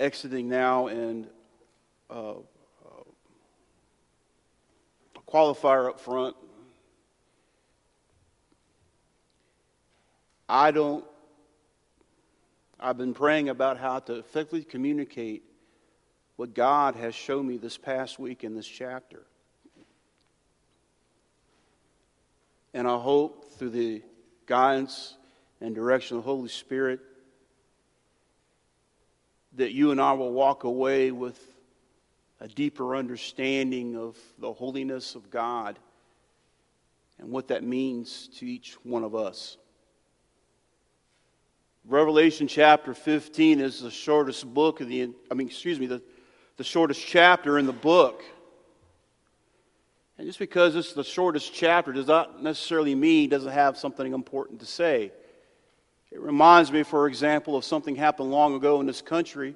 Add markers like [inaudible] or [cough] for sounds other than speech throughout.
exiting now and uh, uh, a qualifier up front. I don't, I've been praying about how to effectively communicate what God has shown me this past week in this chapter. And I hope through the guidance and direction of the Holy Spirit that you and I will walk away with a deeper understanding of the holiness of God and what that means to each one of us. Revelation chapter 15 is the shortest book of the, I mean, excuse me, the, the shortest chapter in the book. And just because it's the shortest chapter does not necessarily mean it doesn't have something important to say. It reminds me, for example, of something happened long ago in this country.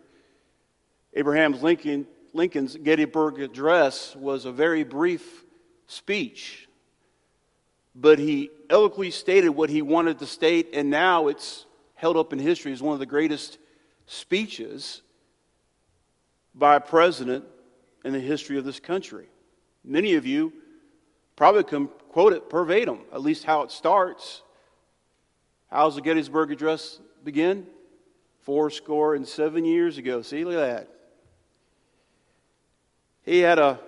Abraham Lincoln, Lincoln's Gettysburg Address was a very brief speech, but he eloquently stated what he wanted to state, and now it's held up in history as one of the greatest speeches by a president in the history of this country. Many of you probably can quote it verbatim, at least how it starts. How's the Gettysburg Address begin? Four score and seven years ago. See, look at that. He had a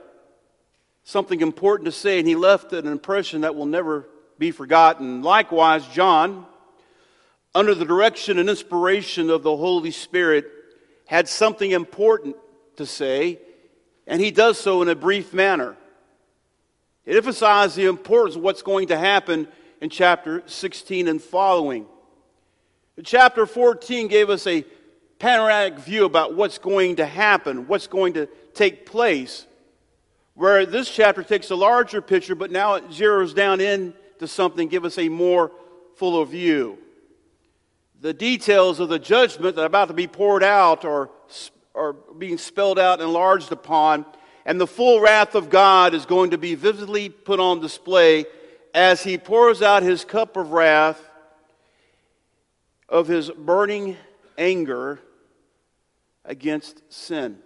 something important to say, and he left an impression that will never be forgotten. Likewise, John, under the direction and inspiration of the Holy Spirit, had something important to say, and he does so in a brief manner. It emphasizes the importance of what's going to happen in chapter 16 and following. Chapter 14 gave us a panoramic view about what's going to happen, what's going to take place. Where this chapter takes a larger picture, but now it zeroes down into something, give us a more fuller view. The details of the judgment that are about to be poured out are, are being spelled out and enlarged upon, and the full wrath of God is going to be vividly put on display as he pours out his cup of wrath, of his burning anger against sin.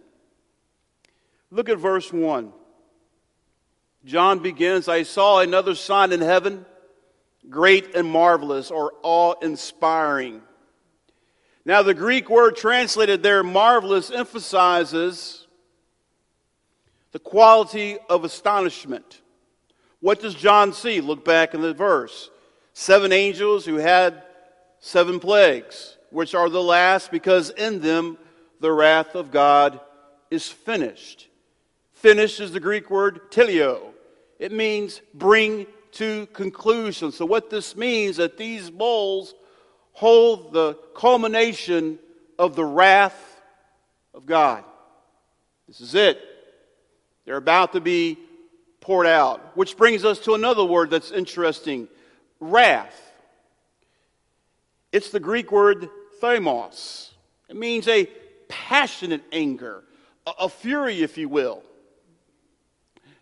Look at verse 1. John begins I saw another sign in heaven, great and marvelous, or awe inspiring. Now, the Greek word translated there, marvelous, emphasizes the quality of astonishment. What does John see? Look back in the verse. Seven angels who had seven plagues, which are the last, because in them the wrath of God is finished. Finished is the Greek word teleo. It means bring to conclusion. So, what this means that these bowls hold the culmination of the wrath of God. This is it. They're about to be poured out. Which brings us to another word that's interesting wrath. It's the Greek word themos. It means a passionate anger, a, fury, if you will.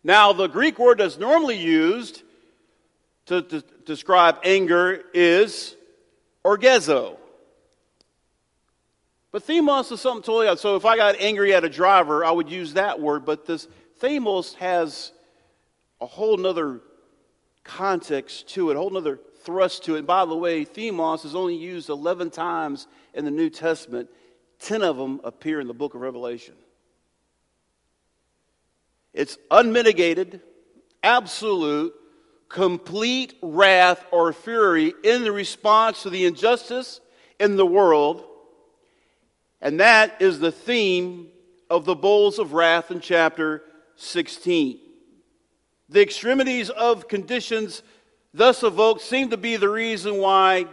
Now, the Greek word that's normally used to, to, to describe anger is orgezo. But themos is something totally else. So if I got angry at a driver, I would use that word. But this themos has a whole nother context to it, a whole nother thrust to it. And by the way, themos is only used 11 times in the New Testament. 10 of them appear in the book of Revelation. It's unmitigated, absolute, complete wrath or fury in the response to the injustice in the world. And that is the theme of the bowls of wrath in chapter 16. The extremities of conditions thus evoked seem to be the reason why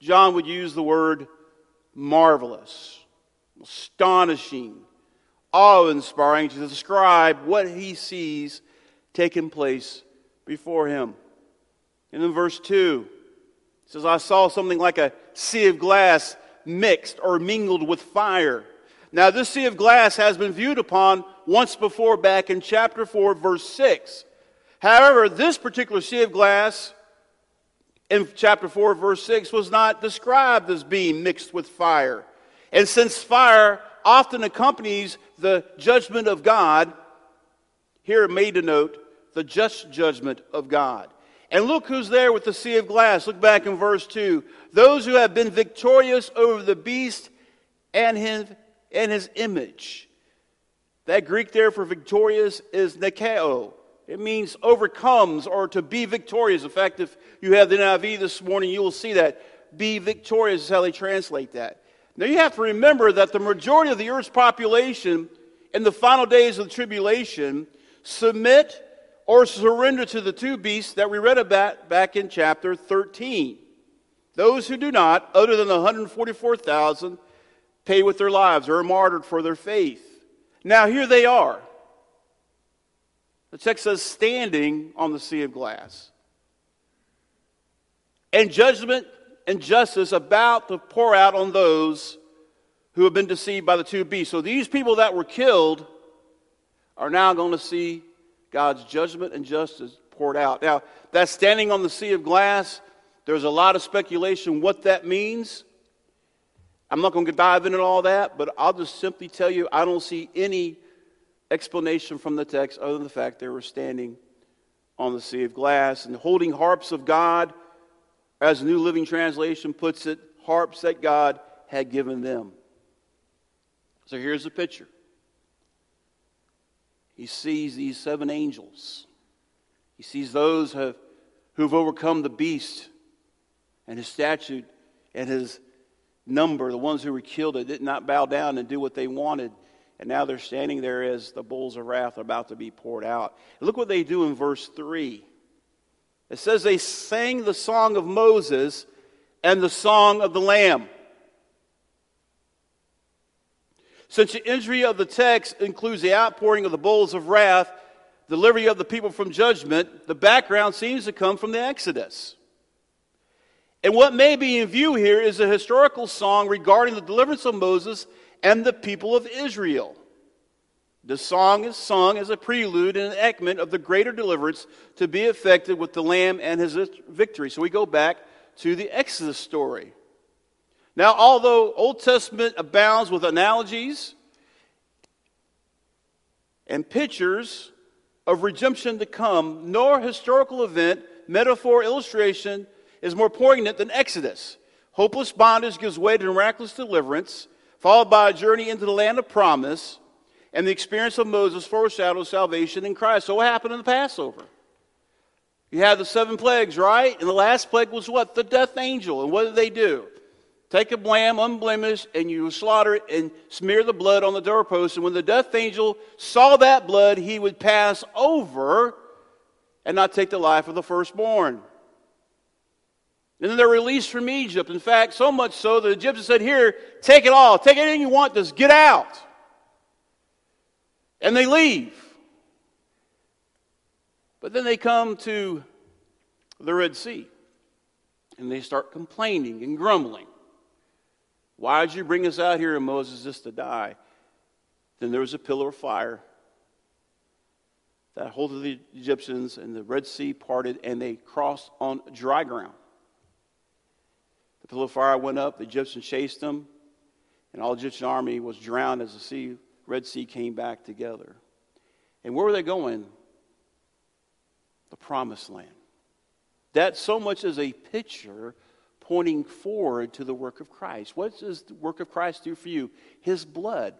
John would use the word marvelous, astonishing, awe inspiring to describe what he sees taking place before him. And in verse 2, it says, I saw something like a sea of glass mixed or mingled with fire. Now, this sea of glass has been viewed upon once before back in chapter 4, verse 6. However, this particular sea of glass in chapter 4, verse 6 was not described as being mixed with fire. And since fire often accompanies the judgment of God. Here, made to note the just judgment of God. And look who's there with the sea of glass. Look back in verse 2. Those who have been victorious over the beast and his, and his image. That Greek there for victorious is nikeo. It means overcomes or to be victorious. In fact, if you have the NIV this morning, you will see that. Be victorious is how they translate that. Now you have to remember that the majority of the earth's population in the final days of the tribulation submit or surrender to the two beasts that we read about back in chapter 13. Those who do not, other than the 144,000, pay with their lives or are martyred for their faith. Now here they are. The text says, standing on the sea of glass. And judgment and justice about to pour out on those who have been deceived by the two beasts. So these people that were killed are now going to see God's judgment and justice poured out. Now, that standing on the sea of glass, there's a lot of speculation what that means. I'm not going to dive into all that, but I'll just simply tell you I don't see any explanation from the text other than the fact they were standing on the sea of glass and holding harps of God, as the New Living Translation puts it, harps that God had given them. So here's the picture. He sees these seven angels. He sees those who have, who've overcome the beast and his statute and his number, the ones who were killed that did not bow down and do what they wanted. And now they're standing there as the bowls of wrath are about to be poured out. Look what they do in verse 3. It says they sang the song of Moses and the song of the Lamb. Since the imagery of the text includes the outpouring of the bowls of wrath, delivery of the people from judgment, the background seems to come from the Exodus. And what may be in view here is a historical song regarding the deliverance of Moses and the people of Israel. The song is sung as a prelude and an echoement of the greater deliverance to be effected with the Lamb and his victory. So we go back to the Exodus story. Now, although Old Testament abounds with analogies and pictures of redemption to come, nor historical event, metaphor, illustration is more poignant than Exodus. Hopeless bondage gives way to miraculous deliverance, followed by a journey into the land of promise, and the experience of Moses foreshadows salvation in Christ. So, what happened in the Passover? You had the seven plagues, right? And the last plague was what? The death angel. And what did they do? Take a lamb, unblemished, and you slaughter it and smear the blood on the doorpost. And when the death angel saw that blood, he would pass over and not take the life of the firstborn. And then they're released from Egypt. In fact, so much so that the Egyptians said, Here, take it all. Take anything you want, just get out. And they leave. But then they come to the Red Sea and they start complaining and grumbling. Why did you bring us out here, Moses, just to die? Then there was a pillar of fire that hold of the Egyptians, and the Red Sea parted, and they crossed on dry ground. The of fire went up, the Egyptians chased them, and all Egyptian army was drowned as the sea, Red Sea came back together. And where were they going? The promised land. That so much as a picture pointing forward to the work of Christ. What does the work of Christ do for you? His blood.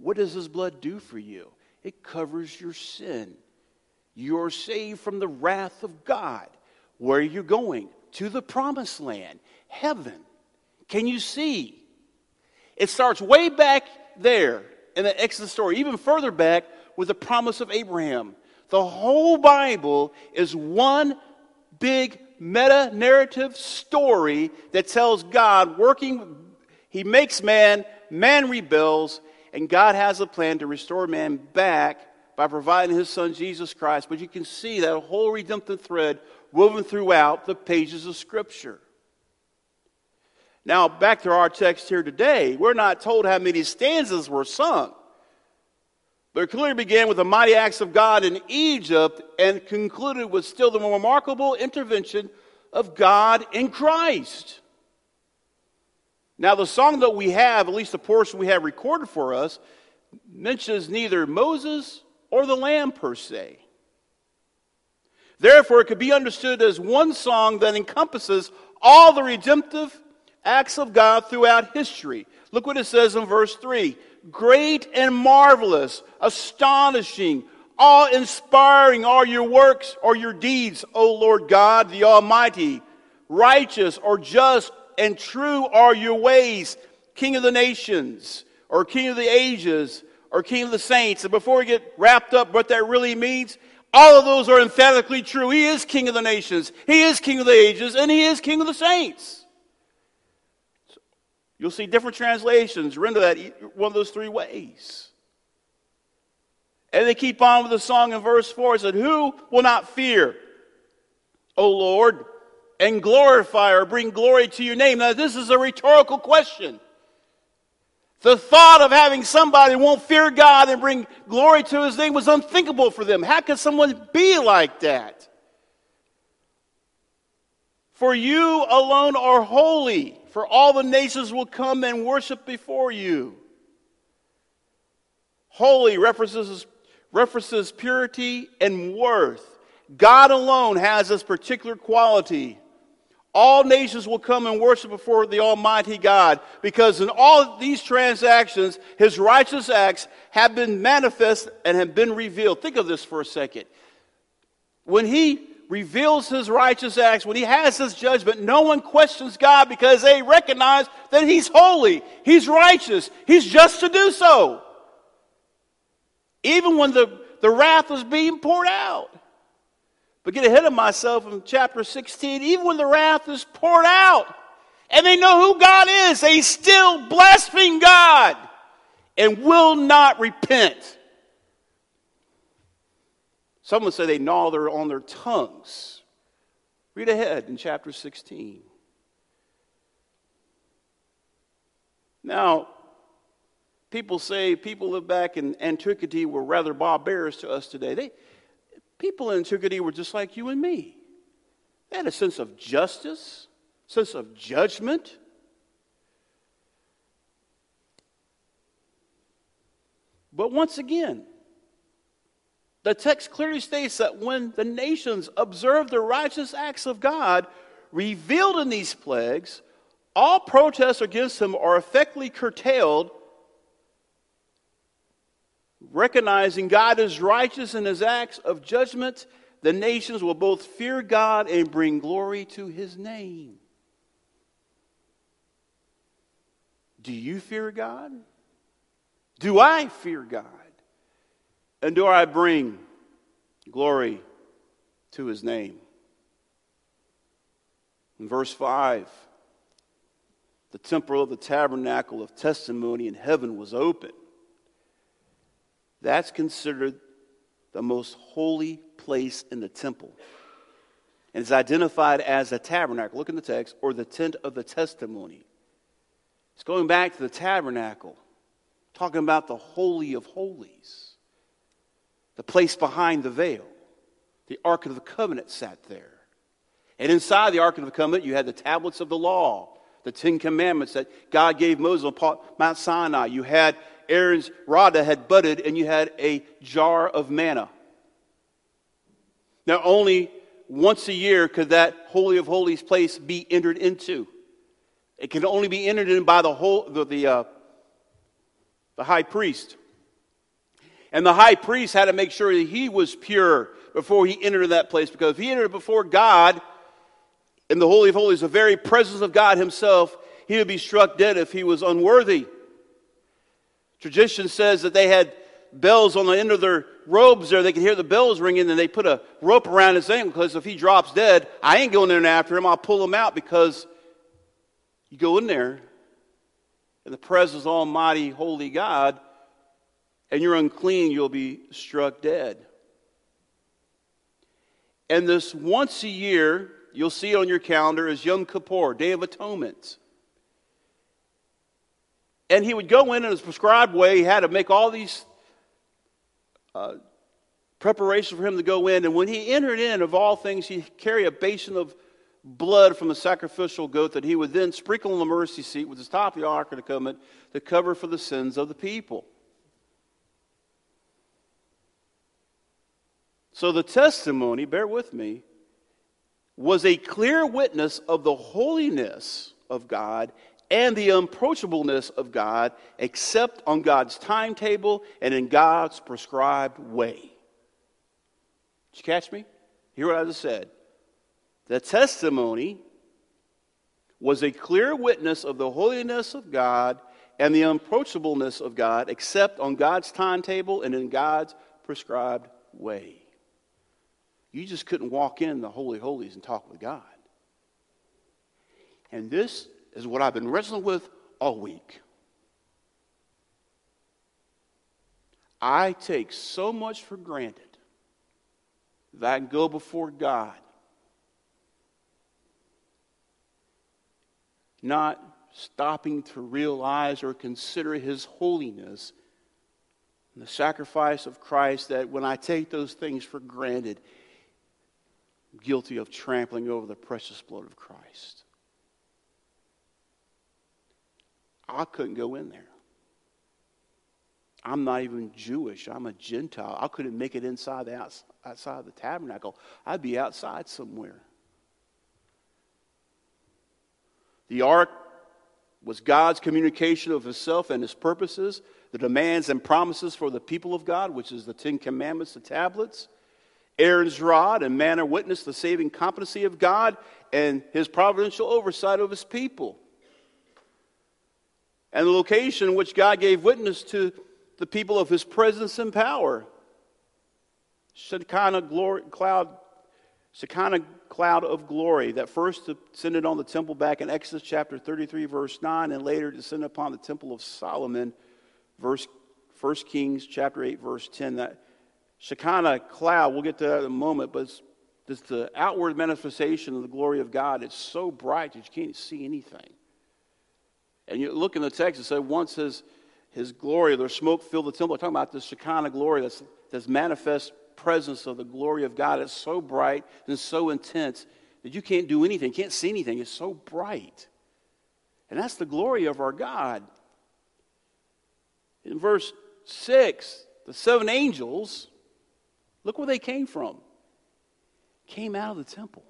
What does His blood do for you? It covers your sin. You're saved from the wrath of God. Where are you going? To the promised land, heaven. Can you see? It starts way back there in the Exodus story, even further back with the promise of Abraham. The whole Bible is one big meta narrative story that tells God working, He makes man, man rebels, and God has a plan to restore man back by providing His Son Jesus Christ. But you can see that whole redemptive thread woven throughout the pages of Scripture. Now, back to our text here today, we're not told how many stanzas were sung. But it clearly began with the mighty acts of God in Egypt and concluded with still the remarkable intervention of God in Christ. Now, the song that we have, at least the portion we have recorded for us, mentions neither Moses or the Lamb per se. Therefore, it could be understood as one song that encompasses all the redemptive acts of God throughout history. Look what it says in verse 3 Great and marvelous, astonishing, awe inspiring are your works or your deeds, O Lord God the Almighty. Righteous or just and true are your ways, King of the nations, or King of the ages, or King of the saints. And before we get wrapped up what that really means, all of those are emphatically true. He is King of the nations, He is King of the ages, and He is King of the saints. You'll see different translations render that one of those three ways. And they keep on with the song in verse 4. It said, Who will not fear, O Lord, and glorify or bring glory to your name? Now, this is a rhetorical question. The thought of having somebody who won't fear God and bring glory to his name was unthinkable for them. How could someone be like that? For you alone are holy, for all the nations will come and worship before you. Holy references, references purity and worth. God alone has this particular quality all nations will come and worship before the Almighty God because in all these transactions, his righteous acts have been manifest and have been revealed. Think of this for a second. When he reveals his righteous acts, when he has his judgment, no one questions God because they recognize that he's holy, he's righteous, he's just to do so. Even when the, the wrath was being poured out. But get ahead of myself in chapter 16, even when the wrath is poured out and they know who God is, they still blaspheme God and will not repent. Some would say they gnaw their, on their tongues. Read ahead in chapter 16. Now, people say people live back in antiquity were rather barbarous to us today. They, People in antiquity were just like you and me. They had a sense of justice, sense of judgment. But once again, the text clearly states that when the nations observe the righteous acts of God revealed in these plagues, all protests against him are effectively curtailed recognizing God is righteous in his acts of judgment, the nations will both fear God and bring glory to his name. Do you fear God? Do I fear God? And do I bring glory to his name? In verse 5, the temple of the tabernacle of testimony in heaven was open that's considered the most holy place in the temple. And is identified as a tabernacle. Look in the text, or the tent of the testimony. It's going back to the tabernacle, talking about the Holy of Holies, the place behind the veil. The Ark of the Covenant sat there. And inside the Ark of the Covenant, you had the tablets of the law, the Ten Commandments that God gave Moses on Mount Sinai. You had Aaron's rod that had budded, and you had a jar of manna. Now, only once a year could that Holy of Holies place be entered into. It can only be entered in by the, whole, the, the, uh, the high priest. And the high priest had to make sure that he was pure before he entered that place, because if he entered before God in the Holy of Holies, the very presence of God himself, he would be struck dead if he was unworthy. Tradition says that they had bells on the end of their robes there. They could hear the bells ringing, and they put a rope around his ankle because if he drops dead, I ain't going in after him. I'll pull him out because you go in there in the presence of Almighty, Holy God, and you're unclean, you'll be struck dead. And this once a year, you'll see on your calendar, is Yom Kippur, Day of Atonement. And he would go in in his prescribed way. He had to make all these uh, preparations for him to go in. And when he entered in, of all things, he carry a basin of, blood from the sacrificial goat that he would then sprinkle on the mercy seat with his top of the ark of the covenant to cover for the sins of the people. So the testimony, bear with me, was a clear witness of the holiness of God and the unapproachableness of God, except on God's timetable and in God's prescribed way. Did you catch me? Hear what I just said. The testimony was a clear witness of the holiness of God and the unapproachableness of God, except on God's timetable and in God's prescribed way. You just couldn't walk in the Holy Holies and talk with God. And this is what I've been wrestling with all week. I take so much for granted that I can go before God, not stopping to realize or consider His holiness and the sacrifice of Christ, that when I take those things for granted, guilty of trampling over the precious blood of Christ. I couldn't go in there. I'm not even Jewish. I'm a Gentile. I couldn't make it inside the outside the tabernacle. I'd be outside somewhere. The ark was God's communication of himself and his purposes, the demands and promises for the people of God, which is the Ten Commandments, the tablets. Aaron's rod and manna witnessed the saving competency of God and his providential oversight of his people. And the location which God gave witness to the people of his presence and power. Shekinah glory, cloud, Shekinah cloud of glory that first descended on the temple back in Exodus chapter 33, verse 9, and later descended upon the temple of Solomon, verse 1 Kings chapter 8, verse 10. That Shekinah cloud, we'll get to that in a moment, but it's, it's the outward manifestation of the glory of God. It's so bright that you can't see anything. And you look in the text, it says, once his, his glory, the smoke filled the temple. I'm talking about the Shekinah glory, that's, that's manifest presence of the glory of God. It's so bright and so intense that you can't do anything, can't see anything. It's so bright. And that's the glory of our God. In verse 6, the seven angels Look where they came from. Came out of the temple.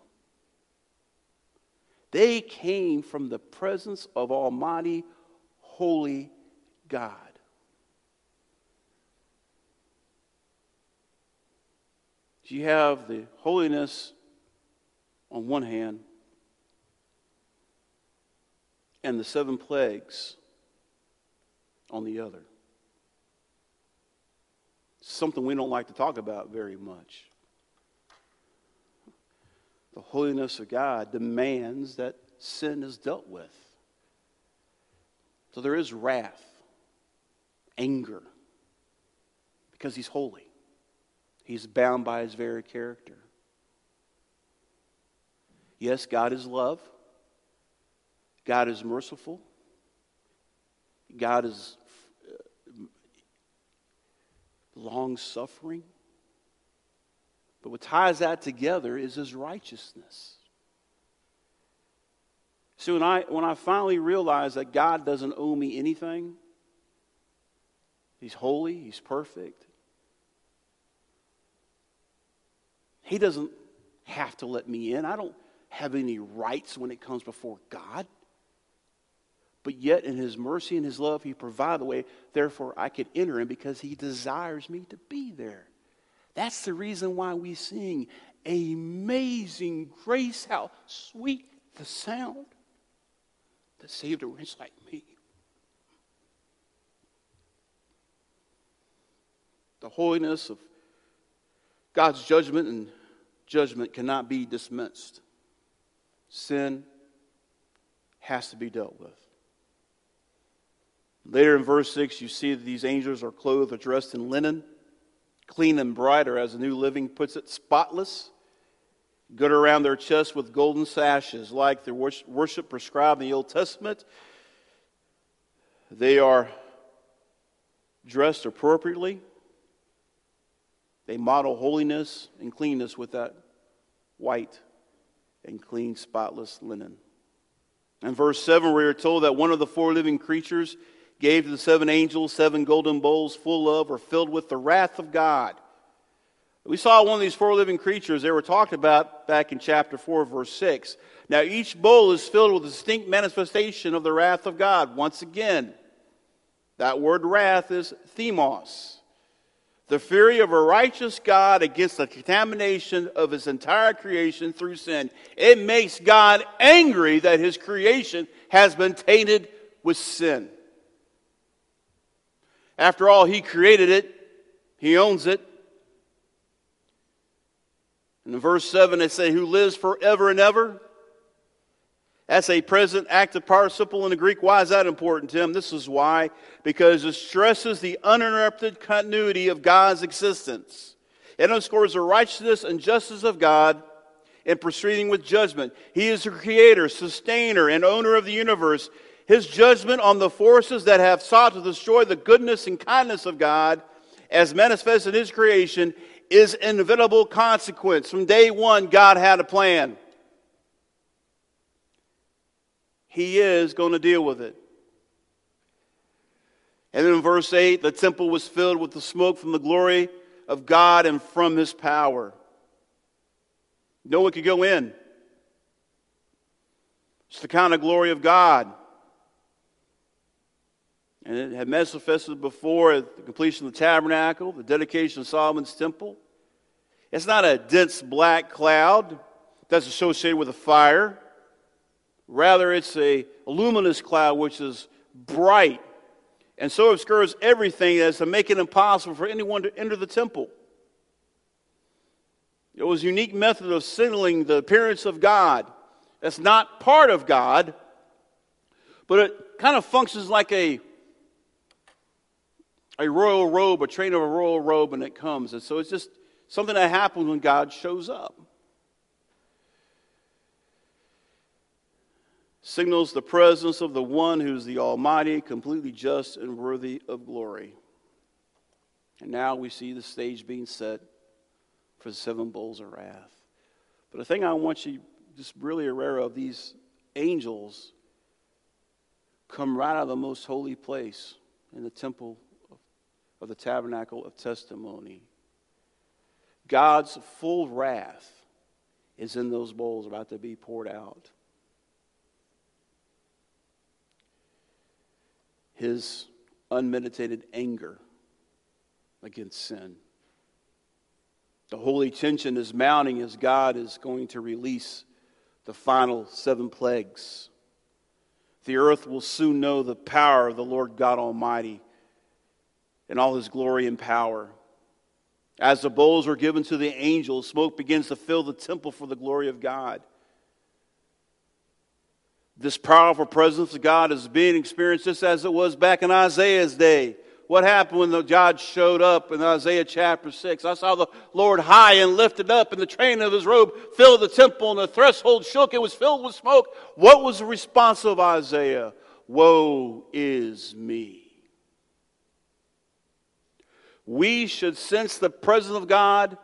They came from the presence of Almighty, Holy God. You have the holiness on one hand and the seven plagues on the other something we don't like to talk about very much. The holiness of God demands that sin is dealt with. So there is wrath, anger, because He's holy. He's bound by His very character. Yes, God is love. God is merciful. God is long suffering. But what ties that together is his righteousness. See, when I, when I finally realized that God doesn't owe me anything, He's holy, He's perfect, He doesn't have to let me in. I don't have any rights when it comes before God but yet in his mercy and his love, he provided the way. Therefore, I could enter him because he desires me to be there. That's the reason why we sing Amazing Grace. How sweet the sound that saved a wretch like me. The holiness of God's judgment and judgment cannot be dismissed. Sin has to be dealt with. Later in verse 6, you see that these angels are clothed or dressed in linen, clean and bright, or as the New Living puts it, spotless, good around their chests with golden sashes, like the worship prescribed in the Old Testament. They are dressed appropriately. They model holiness and cleanness with that white and clean, spotless linen. In verse 7, we are told that one of the four living creatures gave to the seven angels seven golden bowls full of or filled with the wrath of God. We saw one of these four living creatures. They were talked about back in chapter 4, verse 6. Now, each bowl is filled with a distinct manifestation of the wrath of God. Once again, that word wrath is themos. The fury of a righteous God against the contamination of his entire creation through sin. It makes God angry that his creation has been tainted with sin. After all, he created it, he owns it. And in verse 7, they say, Who lives forever and ever? That's a present active participle in the Greek. Why is that important, Tim? This is why. Because it stresses the uninterrupted continuity of God's existence. It underscores the righteousness and justice of God in proceeding with judgment. He is the creator, sustainer, and owner of the universe. His judgment on the forces that have sought to destroy the goodness and kindness of God, as manifested in His creation, is inevitable consequence. From day one, God had a plan. He is going to deal with it. And then in verse 8, the temple was filled with the smoke from the glory of God and from his power. No one could go in. It's the kind of glory of God. And it had manifested before the completion of the tabernacle, the dedication of Solomon's temple. It's not a dense black cloud that's associated with a fire. Rather, it's a luminous cloud which is bright and so obscures everything as to make it impossible for anyone to enter the temple. It was a unique method of signaling the appearance of God. That's not part of God, but it kind of functions like a, a royal robe, a train of a royal robe, and it comes. And so it's just something that happens when God shows up. signals the presence of the one who's the Almighty, completely just, and worthy of glory. And now we see the stage being set for the seven bowls of wrath. But the thing I want you just really aware of these angels come right out of the most holy place in the temple of the tabernacle of testimony. God's full wrath is in those bowls about to be poured out. his unmeditated anger against sin. The holy tension is mounting as God is going to release the final seven plagues. The earth will soon know the power of the Lord God Almighty and all his glory and power. As the bowls are given to the angels, smoke begins to fill the temple for the glory of God. This powerful presence of God is being experienced just as it was back in Isaiah's day. What happened when the God showed up in Isaiah chapter 6? I saw the Lord high and lifted up, and the train of his robe filled the temple, and the threshold shook. It was filled with smoke. What was the response of Isaiah? Woe is me. We should sense the presence of God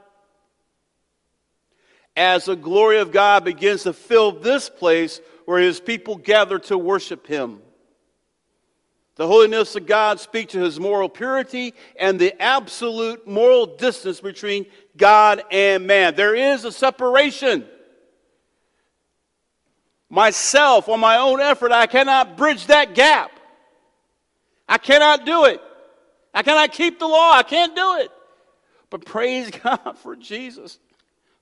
as the glory of God begins to fill this place where his people gather to worship him. The holiness of God speaks to his moral purity and the absolute moral distance between God and man. There is a separation. Myself, on my own effort, I cannot bridge that gap. I cannot do it. I cannot keep the law. I can't do it. But praise [laughs] God for Jesus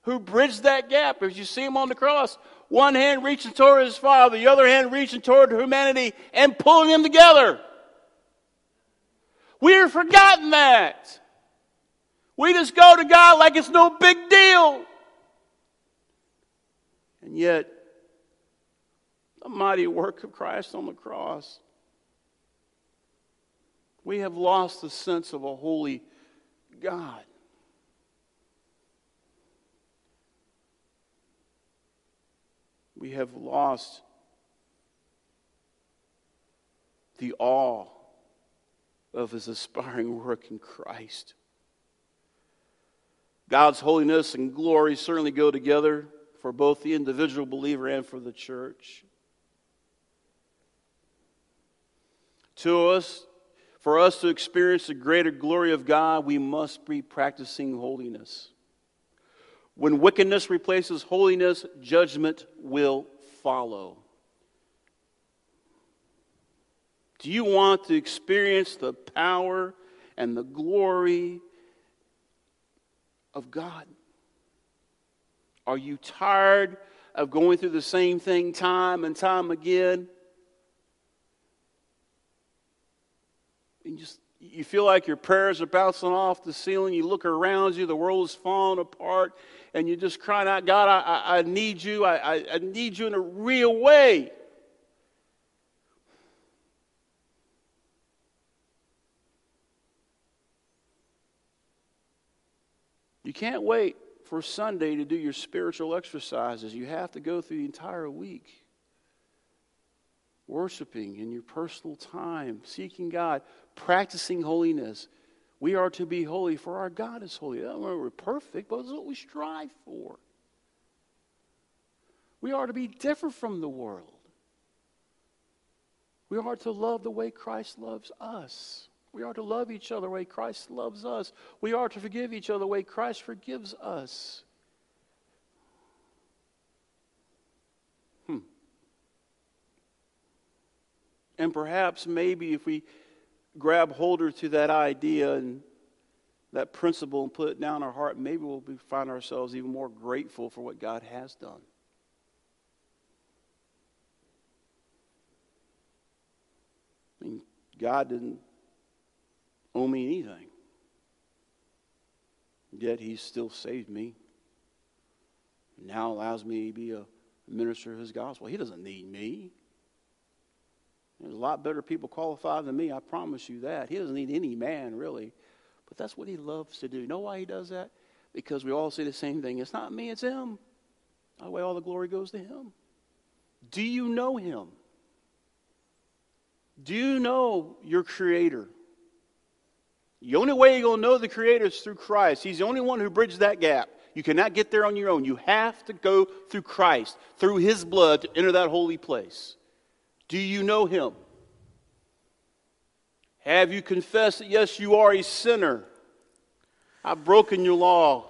who bridged that gap. As you see him on the cross, one hand reaching toward his father, the other hand reaching toward humanity and pulling them together. We've forgotten that. We just go to God like it's no big deal. And yet, the mighty work of Christ on the cross, we have lost the sense of a holy God. we have lost the awe of his aspiring work in Christ. God's holiness and glory certainly go together. for both the individual believer and for the church. To us, for us to experience the greater glory of God, we must be practicing holiness. When wickedness replaces holiness, judgment will follow. Do you want to experience the power and the glory of God? Are you tired of going through the same thing time and time again? And just you feel like your prayers are bouncing off the ceiling. You look around you, the world is falling apart, and you're just crying out, God, I, I, need you. I, I, I need you in a real way. You can't wait for Sunday to do your spiritual exercises. You have to go through the entire week worshiping in your personal time, seeking God, practicing holiness. We are to be holy, for our God is holy. Don't we're perfect, but it's what we strive for. We are to be different from the world. We are to love the way Christ loves us. We are to love each other the way Christ loves us. We are to forgive each other the way Christ forgives us. Hmm. And perhaps, maybe, if we grab holder to that idea and that principle and put it down our heart, maybe we'll find ourselves even more grateful for what God has done. I mean, God didn't owe me anything. Yet he still saved me. Now allows me to be a minister of his gospel. He doesn't need me. There's a lot better people qualified than me, I promise you that. He doesn't need any man, really. But that's what he loves to do. You know why he does that? Because we all say the same thing. It's not me, it's him. That way all the glory goes to him. Do you know him? Do you know your creator? The only way you're going to know the Creator is through Christ. He's the only one who bridges that gap. You cannot get there on your own. You have to go through Christ, through His blood, to enter that holy place. Do you know Him? Have you confessed that, yes, you are a sinner? I've broken your law.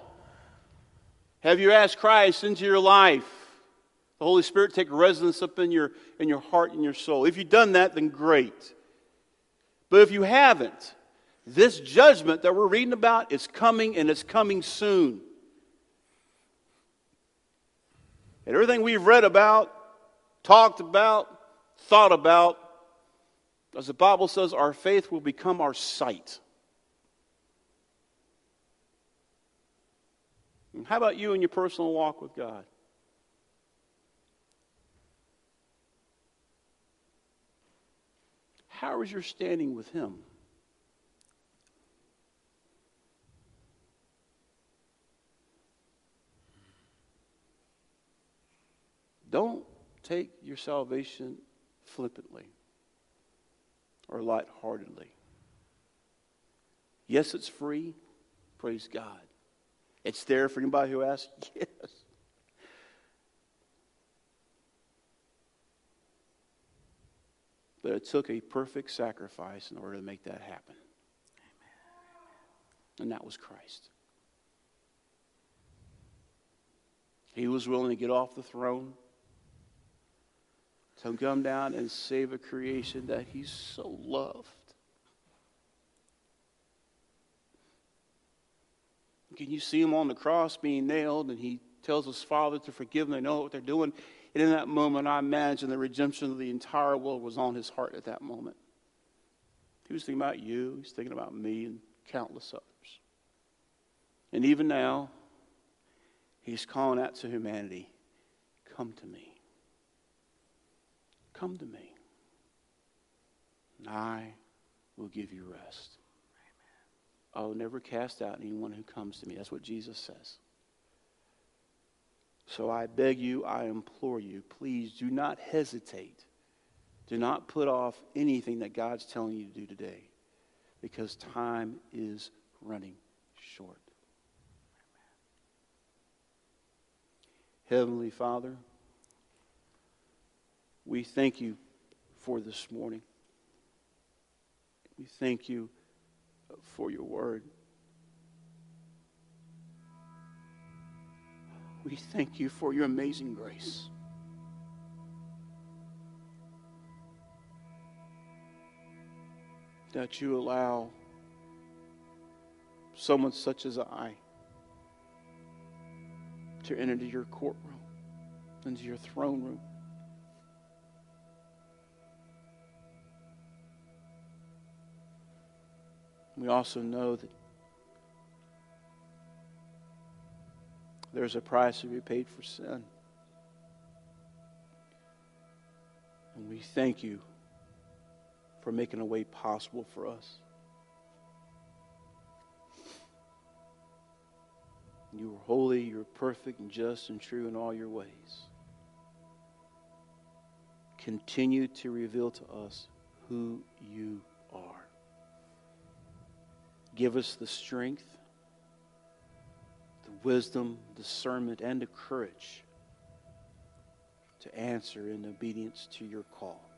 Have you asked Christ into your life? The Holy Spirit take residence up in your, in your heart and your soul. If you've done that, then great. But if you haven't, this judgment that we're reading about is coming and it's coming soon. And everything we've read about, talked about, thought about, as the Bible says, our faith will become our sight. And how about you in your personal walk with God? How is your standing with Him? Don't take your salvation flippantly or lightheartedly. Yes, it's free. Praise God. It's there for anybody who asks. [laughs] Yes. But it took a perfect sacrifice in order to make that happen. Amen. And that was Christ. He was willing to get off the throne to come down and save a creation that he so loved. Can you see him on the cross being nailed and he tells his father to forgive them? They know what they're doing. And in that moment, I imagine the redemption of the entire world was on his heart at that moment. He was thinking about you, he's thinking about me, and countless others. And even now, he's calling out to humanity come to me. Come to me, and I will give you rest. I will never cast out anyone who comes to me. That's what Jesus says. So I beg you, I implore you, please do not hesitate. Do not put off anything that God's telling you to do today because time is running short. Heavenly Father, we thank you for this morning. We thank you for your word. We thank you for your amazing grace. That you allow someone such as I to enter into your courtroom, into your throne room. We also know that there's a price to be paid for sin. And we thank you for making a way possible for us. You are holy, you're perfect and just and true in all your ways. Continue to reveal to us who you are. Give us the strength, the wisdom, discernment, and the courage to answer in obedience to your call.